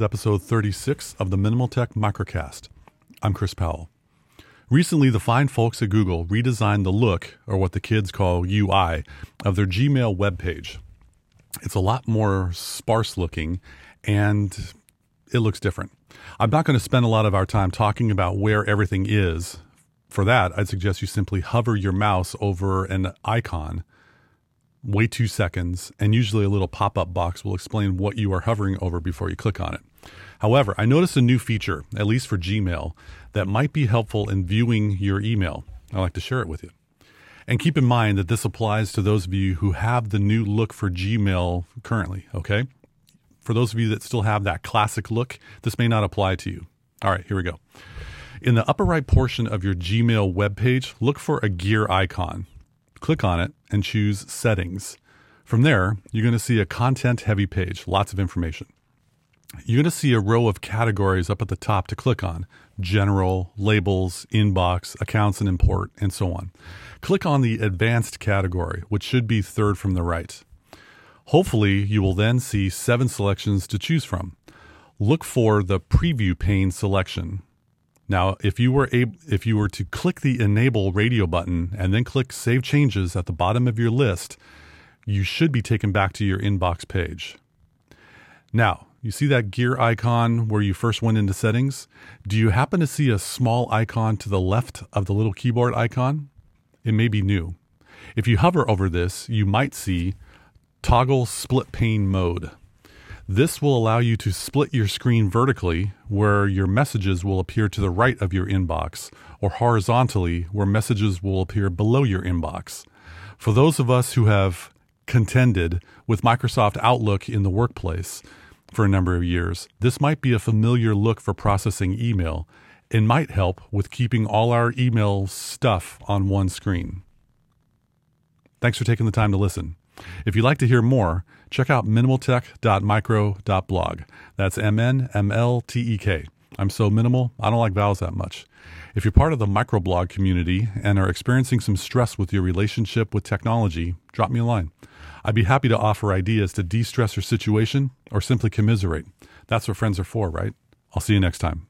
is episode 36 of the Minimal Tech Microcast. I'm Chris Powell. Recently, the fine folks at Google redesigned the look, or what the kids call UI, of their Gmail webpage. It's a lot more sparse looking and it looks different. I'm not going to spend a lot of our time talking about where everything is. For that, I'd suggest you simply hover your mouse over an icon wait two seconds, and usually a little pop up box will explain what you are hovering over before you click on it. However, I noticed a new feature, at least for Gmail, that might be helpful in viewing your email. I'd like to share it with you. And keep in mind that this applies to those of you who have the new look for Gmail currently, okay? For those of you that still have that classic look, this may not apply to you. All right, here we go. In the upper right portion of your Gmail webpage, look for a gear icon click on it, and choose Settings. From there, you're going to see a content heavy page, lots of information. You're going to see a row of categories up at the top to click on General, Labels, Inbox, Accounts and Import, and so on. Click on the Advanced category, which should be third from the right. Hopefully, you will then see seven selections to choose from. Look for the Preview pane selection. Now, if you were able, if you were to click the enable radio button and then click save changes at the bottom of your list, you should be taken back to your inbox page. Now, you see that gear icon where you first went into settings? Do you happen to see a small icon to the left of the little keyboard icon? It may be new. If you hover over this, you might see toggle split pane mode. This will allow you to split your screen vertically, where your messages will appear to the right of your inbox, or horizontally, where messages will appear below your inbox. For those of us who have contended with Microsoft Outlook in the workplace for a number of years, this might be a familiar look for processing email and might help with keeping all our email stuff on one screen. Thanks for taking the time to listen. If you'd like to hear more, check out minimaltek.micro.blog. That's M N M L T E K. I'm so minimal, I don't like vowels that much. If you're part of the microblog community and are experiencing some stress with your relationship with technology, drop me a line. I'd be happy to offer ideas to de stress your situation or simply commiserate. That's what friends are for, right? I'll see you next time.